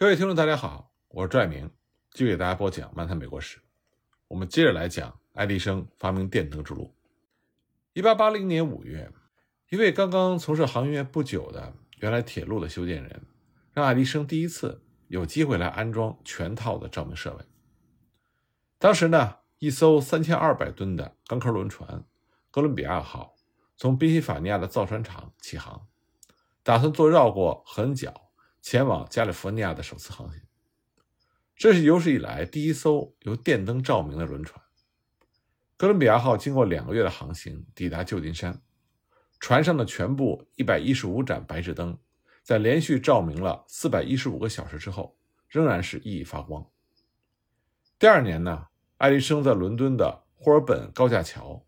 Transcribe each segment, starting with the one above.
各位听众，大家好，我是拽明，继续给大家播讲《漫谈美国史》。我们接着来讲爱迪生发明电灯之路。一八八零年五月，一位刚刚从事航运业不久的原来铁路的修建人，让爱迪生第一次有机会来安装全套的照明设备。当时呢，一艘三千二百吨的钢壳轮船“哥伦比亚号”从宾夕法尼亚的造船厂起航，打算做绕过合恩角。前往加利福尼亚的首次航行，这是有史以来第一艘由电灯照明的轮船。哥伦比亚号经过两个月的航行，抵达旧金山。船上的全部一百一十五盏白炽灯，在连续照明了四百一十五个小时之后，仍然是熠熠发光。第二年呢，爱迪生在伦敦的霍尔本高架桥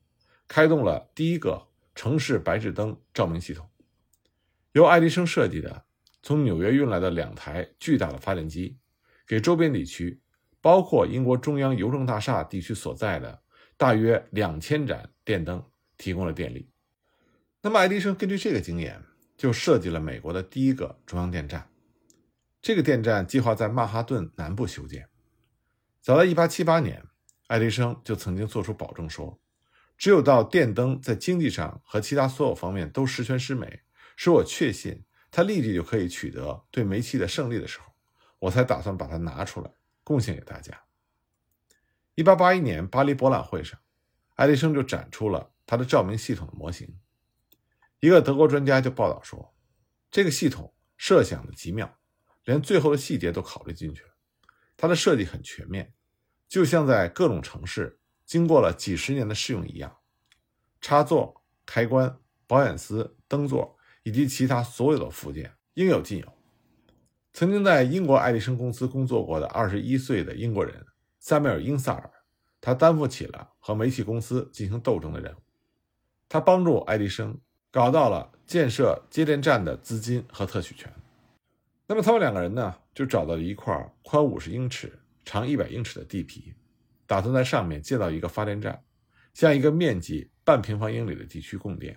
开动了第一个城市白炽灯照明系统，由爱迪生设计的。从纽约运来的两台巨大的发电机，给周边地区，包括英国中央邮政大厦地区所在的大约两千盏电灯提供了电力。那么，爱迪生根据这个经验，就设计了美国的第一个中央电站。这个电站计划在曼哈顿南部修建。早在1878年，爱迪生就曾经做出保证说，只有到电灯在经济上和其他所有方面都十全十美，使我确信。他立即就可以取得对煤气的胜利的时候，我才打算把它拿出来贡献给大家。一八八一年巴黎博览会上，爱迪生就展出了他的照明系统的模型。一个德国专家就报道说，这个系统设想的极妙，连最后的细节都考虑进去了。它的设计很全面，就像在各种城市经过了几十年的试用一样。插座、开关、保险丝、灯座。以及其他所有的附件应有尽有。曾经在英国爱迪生公司工作过的二十一岁的英国人塞缪尔·英萨尔，他担负起了和煤气公司进行斗争的任务。他帮助爱迪生搞到了建设接电站的资金和特许权。那么他们两个人呢，就找到了一块宽五十英尺、长一百英尺的地皮，打算在上面建造一个发电站，向一个面积半平方英里的地区供电。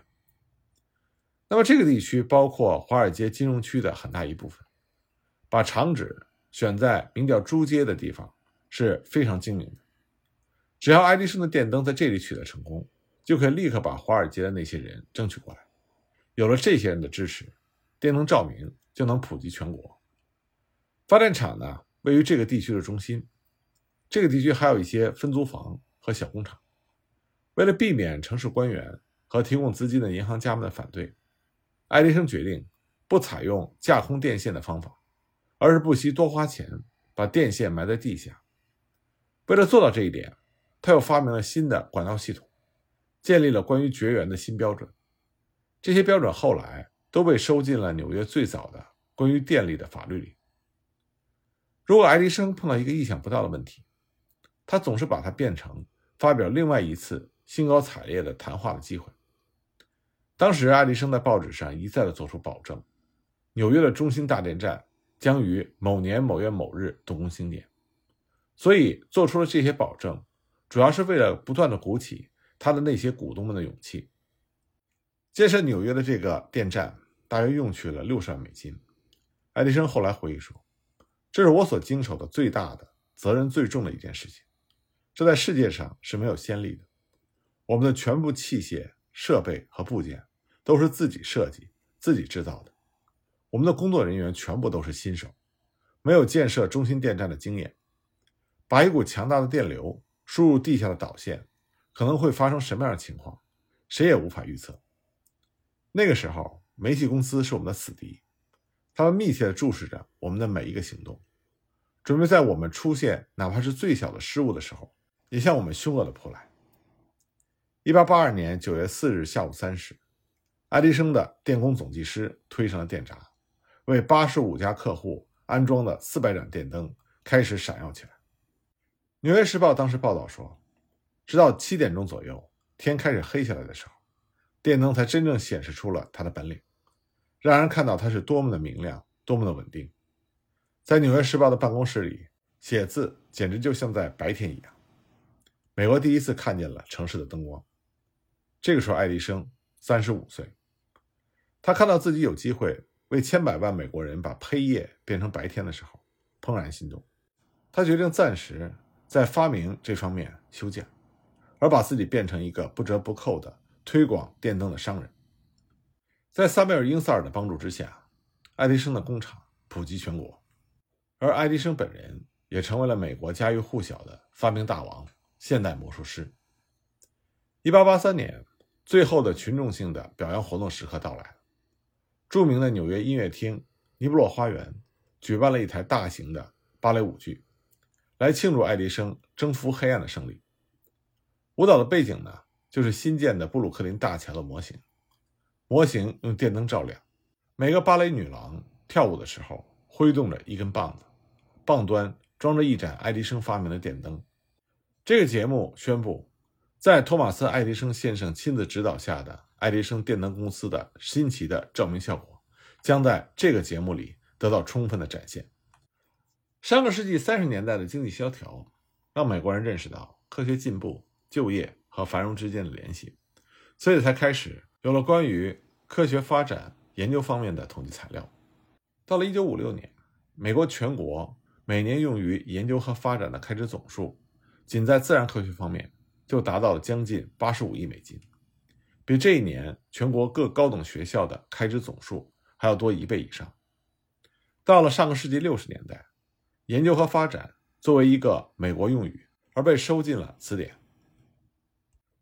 那么这个地区包括华尔街金融区的很大一部分，把厂址选在名叫珠街的地方是非常精明的。只要爱迪生的电灯在这里取得成功，就可以立刻把华尔街的那些人争取过来。有了这些人的支持，电灯照明就能普及全国。发电厂呢位于这个地区的中心，这个地区还有一些分租房和小工厂。为了避免城市官员和提供资金的银行家们的反对。爱迪生决定不采用架空电线的方法，而是不惜多花钱把电线埋在地下。为了做到这一点，他又发明了新的管道系统，建立了关于绝缘的新标准。这些标准后来都被收进了纽约最早的关于电力的法律里。如果爱迪生碰到一个意想不到的问题，他总是把它变成发表另外一次兴高采烈的谈话的机会。当时，爱迪生在报纸上一再的做出保证，纽约的中心大电站将于某年某月某日动工兴建，所以做出了这些保证，主要是为了不断的鼓起他的那些股东们的勇气。建设纽约的这个电站大约用去了六十万美金。爱迪生后来回忆说：“这是我所经手的最大的、责任最重的一件事情，这在世界上是没有先例的。我们的全部器械。”设备和部件都是自己设计、自己制造的。我们的工作人员全部都是新手，没有建设中心电站的经验。把一股强大的电流输入地下的导线，可能会发生什么样的情况，谁也无法预测。那个时候，煤气公司是我们的死敌，他们密切地注视着我们的每一个行动，准备在我们出现哪怕是最小的失误的时候，也向我们凶恶地扑来。一八八二年九月四日下午三时，爱迪生的电工总技师推上了电闸，为八十五家客户安装的四百盏电灯开始闪耀起来。《纽约时报》当时报道说，直到七点钟左右，天开始黑下来的时候，电灯才真正显示出了它的本领，让人看到它是多么的明亮，多么的稳定。在《纽约时报》的办公室里写字，简直就像在白天一样。美国第一次看见了城市的灯光。这个时候，爱迪生三十五岁，他看到自己有机会为千百万美国人把黑夜变成白天的时候，怦然心动。他决定暂时在发明这方面休假，而把自己变成一个不折不扣的推广电灯的商人。在萨缪尔·英塞尔的帮助之下，爱迪生的工厂普及全国，而爱迪生本人也成为了美国家喻户晓的发明大王、现代魔术师。一八八三年，最后的群众性的表扬活动时刻到来了。著名的纽约音乐厅尼布洛花园举办了一台大型的芭蕾舞剧，来庆祝爱迪生征服黑暗的胜利。舞蹈的背景呢，就是新建的布鲁克林大桥的模型。模型用电灯照亮，每个芭蕾女郎跳舞的时候挥动着一根棒子，棒端装着一盏爱迪生发明的电灯。这个节目宣布。在托马斯·爱迪生先生亲自指导下的爱迪生电灯公司的新奇的照明效果，将在这个节目里得到充分的展现。上个世纪三十年代的经济萧条，让美国人认识到科学进步、就业和繁荣之间的联系，所以才开始有了关于科学发展研究方面的统计材料。到了1956年，美国全国每年用于研究和发展的开支总数，仅在自然科学方面。就达到了将近八十五亿美金，比这一年全国各高等学校的开支总数还要多一倍以上。到了上个世纪六十年代，研究和发展作为一个美国用语而被收进了词典。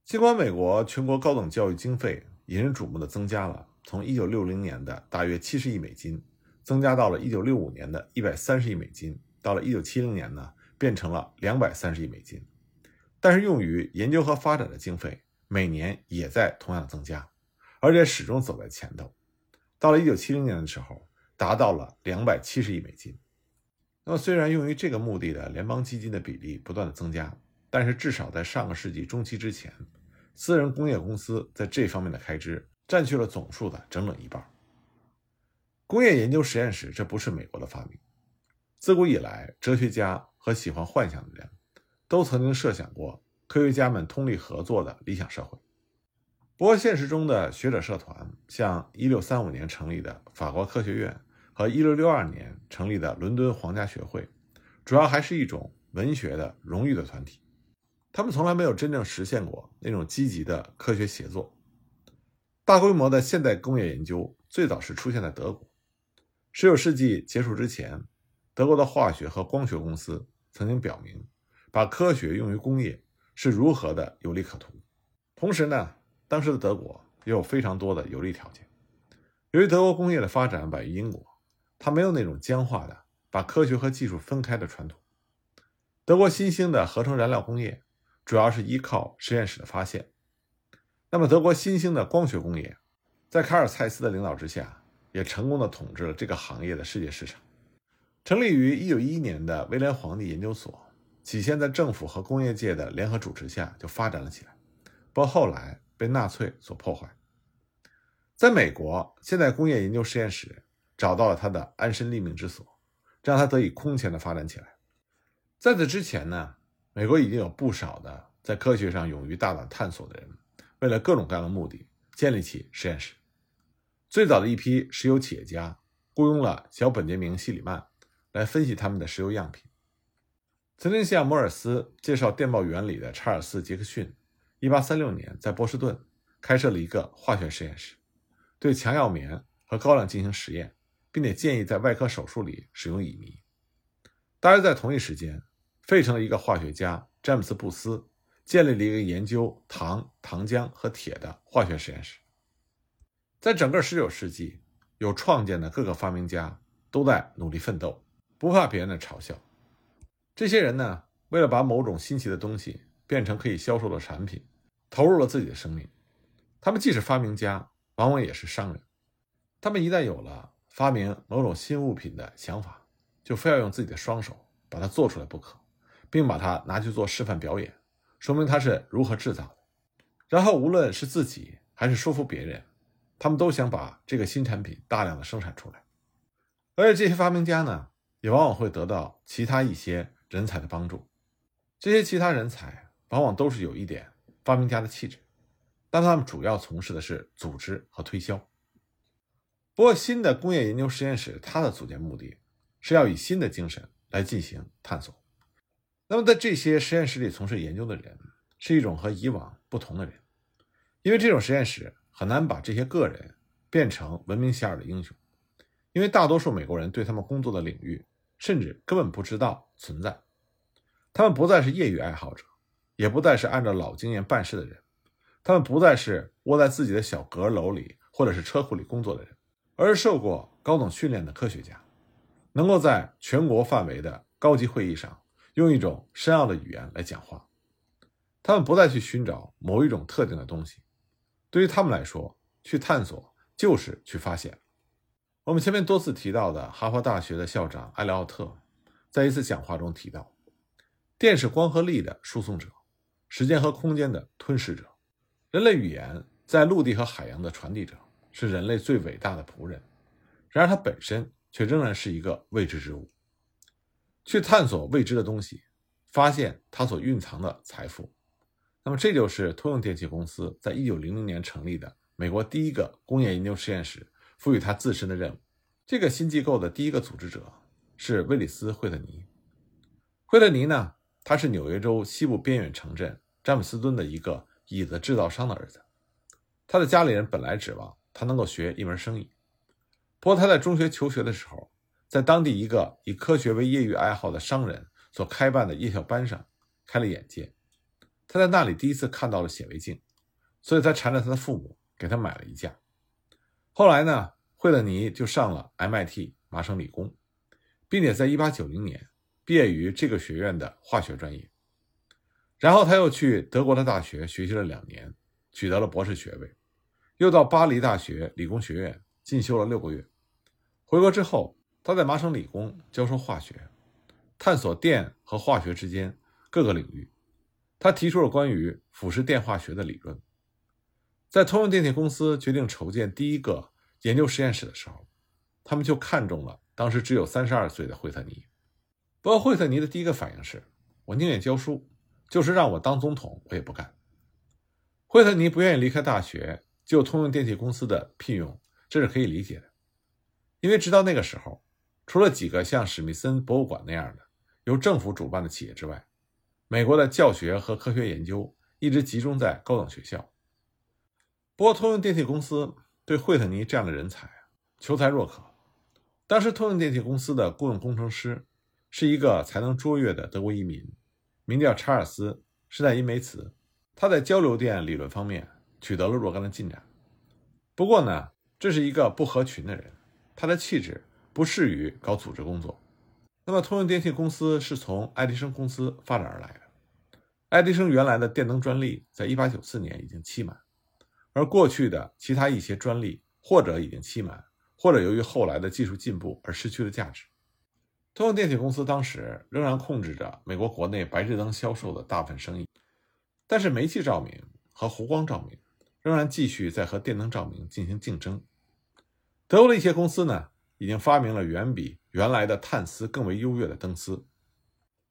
尽管美国全国高等教育经费引人瞩目的增加了，从一九六零年的大约七十亿美金，增加到了一九六五年的一百三十亿美金，到了一九七零年呢，变成了两百三十亿美金。但是，用于研究和发展的经费每年也在同样增加，而且始终走在前头。到了1970年的时候，达到了270亿美金。那么，虽然用于这个目的的联邦基金的比例不断的增加，但是至少在上个世纪中期之前，私人工业公司在这方面的开支占据了总数的整整一半。工业研究实验室这不是美国的发明，自古以来，哲学家和喜欢幻想的人。都曾经设想过科学家们通力合作的理想社会，不过现实中的学者社团，像1635年成立的法国科学院和1662年成立的伦敦皇家学会，主要还是一种文学的荣誉的团体，他们从来没有真正实现过那种积极的科学协作。大规模的现代工业研究最早是出现在德国，19世纪结束之前，德国的化学和光学公司曾经表明。把科学用于工业是如何的有利可图？同时呢，当时的德国也有非常多的有利条件。由于德国工业的发展晚于英国，它没有那种僵化的把科学和技术分开的传统。德国新兴的合成燃料工业主要是依靠实验室的发现。那么，德国新兴的光学工业，在卡尔蔡司的领导之下，也成功的统治了这个行业的世界市场。成立于1911年的威廉皇帝研究所。起先在政府和工业界的联合主持下就发展了起来，不过后来被纳粹所破坏。在美国，现代工业研究实验室找到了它的安身立命之所，让它得以空前的发展起来。在此之前呢，美国已经有不少的在科学上勇于大胆探索的人，为了各种各样的目的建立起实验室。最早的一批石油企业家雇佣了小本杰明·希里曼来分析他们的石油样品。曾经向摩尔斯介绍电报原理的查尔斯·杰克逊，1836年在波士顿开设了一个化学实验室，对强药棉和高粱进行实验，并且建议在外科手术里使用乙醚。大约在同一时间，费城的一个化学家詹姆斯·布斯建立了一个研究糖、糖浆和铁的化学实验室。在整个19世纪，有创建的各个发明家都在努力奋斗，不怕别人的嘲笑。这些人呢，为了把某种新奇的东西变成可以销售的产品，投入了自己的生命。他们既是发明家，往往也是商人。他们一旦有了发明某种新物品的想法，就非要用自己的双手把它做出来不可，并把它拿去做示范表演，说明它是如何制造的。然后，无论是自己还是说服别人，他们都想把这个新产品大量的生产出来。而且，这些发明家呢，也往往会得到其他一些。人才的帮助，这些其他人才往往都是有一点发明家的气质，但他们主要从事的是组织和推销。不过，新的工业研究实验室它的组建目的是要以新的精神来进行探索。那么，在这些实验室里从事研究的人，是一种和以往不同的人，因为这种实验室很难把这些个人变成闻名遐迩的英雄，因为大多数美国人对他们工作的领域甚至根本不知道存在，他们不再是业余爱好者，也不再是按照老经验办事的人，他们不再是窝在自己的小阁楼里或者是车库里工作的人，而是受过高等训练的科学家，能够在全国范围的高级会议上。用一种深奥的语言来讲话，他们不再去寻找某一种特定的东西，对于他们来说，去探索就是去发现。我们前面多次提到的哈佛大学的校长艾利奥特，在一次讲话中提到：“电是光和力的输送者，时间和空间的吞噬者，人类语言在陆地和海洋的传递者，是人类最伟大的仆人。然而，它本身却仍然是一个未知之物。”去探索未知的东西，发现它所蕴藏的财富。那么，这就是通用电气公司在一九零零年成立的美国第一个工业研究实验室赋予他自身的任务。这个新机构的第一个组织者是威里斯·惠特尼。惠特尼呢，他是纽约州西部边远城镇詹姆斯敦的一个椅子制造商的儿子。他的家里人本来指望他能够学一门生意，不过他在中学求学的时候。在当地一个以科学为业余爱好的商人所开办的夜校班上，开了眼界。他在那里第一次看到了显微镜，所以他缠着他的父母给他买了一架。后来呢，惠特尼就上了 MIT 麻省理工，并且在1890年毕业于这个学院的化学专业。然后他又去德国的大学学习了两年，取得了博士学位，又到巴黎大学理工学院进修了六个月。回国之后。他在麻省理工教授化学，探索电和化学之间各个领域。他提出了关于腐蚀电化学的理论。在通用电气公司决定筹建第一个研究实验室的时候，他们就看中了当时只有三十二岁的惠特尼。不过，惠特尼的第一个反应是：我宁愿教书，就是让我当总统，我也不干。惠特尼不愿意离开大学就通用电气公司的聘用，这是可以理解的，因为直到那个时候。除了几个像史密森博物馆那样的由政府主办的企业之外，美国的教学和科学研究一直集中在高等学校。不过，通用电气公司对惠特尼这样的人才求才若渴。当时，通用电气公司的雇佣工程师是一个才能卓越的德国移民，名叫查尔斯·施泰因梅茨。他在交流电理论方面取得了若干的进展。不过呢，这是一个不合群的人，他的气质。不适于搞组织工作。那么，通用电气公司是从爱迪生公司发展而来的。爱迪生原来的电灯专利在1894年已经期满，而过去的其他一些专利或者已经期满，或者由于后来的技术进步而失去了价值。通用电气公司当时仍然控制着美国国内白炽灯销售的大部分生意，但是煤气照明和弧光照明仍然继续在和电灯照明进行竞争。德国的一些公司呢？已经发明了远比原来的碳丝更为优越的灯丝，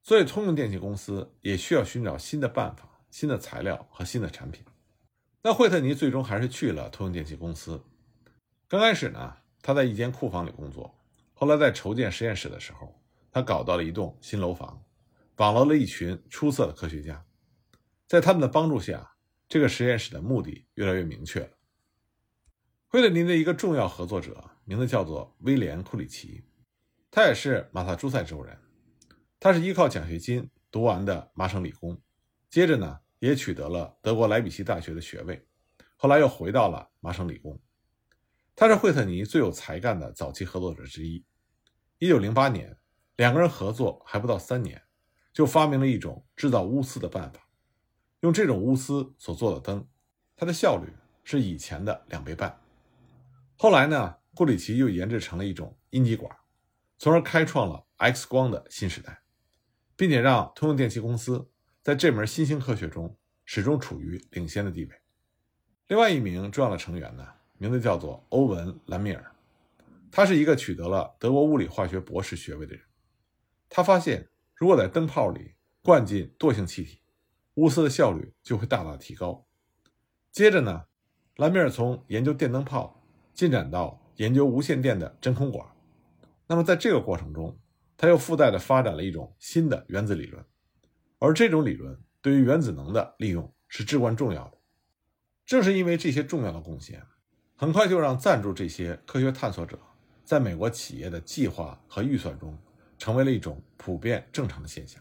所以通用电气公司也需要寻找新的办法、新的材料和新的产品。那惠特尼最终还是去了通用电气公司。刚开始呢，他在一间库房里工作，后来在筹建实验室的时候，他搞到了一栋新楼房，网罗了一群出色的科学家。在他们的帮助下，这个实验室的目的越来越明确了。惠特尼的一个重要合作者。名字叫做威廉·库里奇，他也是马萨诸塞州人。他是依靠奖学金读完的麻省理工，接着呢也取得了德国莱比锡大学的学位，后来又回到了麻省理工。他是惠特尼最有才干的早期合作者之一。一九零八年，两个人合作还不到三年，就发明了一种制造钨丝的办法。用这种钨丝所做的灯，它的效率是以前的两倍半。后来呢？库里奇又研制成了一种阴极管，从而开创了 X 光的新时代，并且让通用电气公司在这门新兴科学中始终处于领先的地位。另外一名重要的成员呢，名字叫做欧文·兰米尔，他是一个取得了德国物理化学博士学位的人。他发现，如果在灯泡里灌进惰性气体，钨丝的效率就会大大提高。接着呢，兰米尔从研究电灯泡进展到研究无线电的真空管，那么在这个过程中，他又附带的发展了一种新的原子理论，而这种理论对于原子能的利用是至关重要的。正是因为这些重要的贡献，很快就让赞助这些科学探索者在美国企业的计划和预算中成为了一种普遍正常的现象。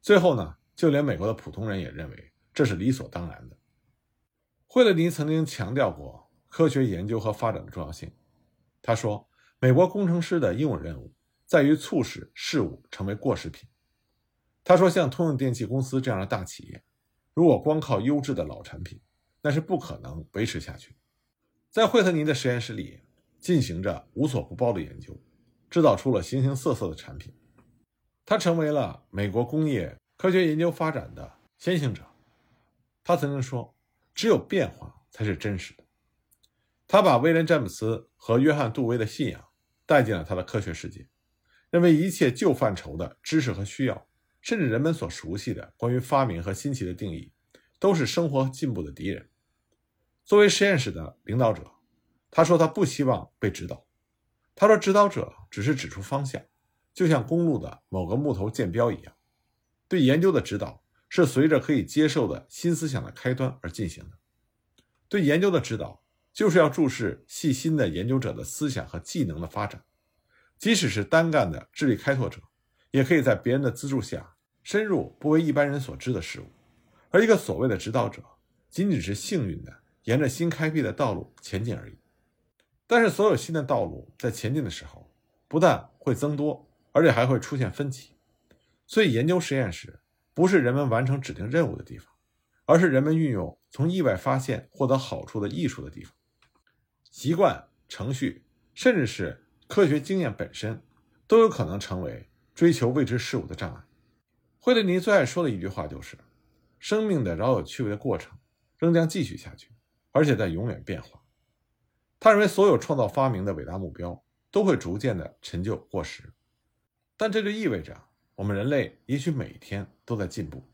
最后呢，就连美国的普通人也认为这是理所当然的。惠勒尼曾经强调过科学研究和发展的重要性。他说：“美国工程师的应有任务在于促使事物成为过时品。”他说：“像通用电气公司这样的大企业，如果光靠优质的老产品，那是不可能维持下去。”在惠特尼的实验室里进行着无所不包的研究，制造出了形形色色的产品。他成为了美国工业科学研究发展的先行者。他曾经说：“只有变化才是真实的。”他把威廉·詹姆斯和约翰·杜威的信仰带进了他的科学世界，认为一切旧范畴的知识和需要，甚至人们所熟悉的关于发明和新奇的定义，都是生活进步的敌人。作为实验室的领导者，他说他不希望被指导。他说，指导者只是指出方向。就像公路的某个木头箭标一样，对研究的指导是随着可以接受的新思想的开端而进行的。对研究的指导就是要注视细心的研究者的思想和技能的发展。即使是单干的智力开拓者，也可以在别人的资助下深入不为一般人所知的事物。而一个所谓的指导者，仅仅是幸运的沿着新开辟的道路前进而已。但是，所有新的道路在前进的时候，不但会增多。而且还会出现分歧，所以研究实验室不是人们完成指定任务的地方，而是人们运用从意外发现获得好处的艺术的地方。习惯、程序，甚至是科学经验本身，都有可能成为追求未知事物的障碍。惠特尼最爱说的一句话就是：“生命的饶有趣味的过程仍将继续下去，而且在永远变化。”他认为所有创造发明的伟大目标都会逐渐的陈旧过时。但这就意味着，我们人类也许每天都在进步。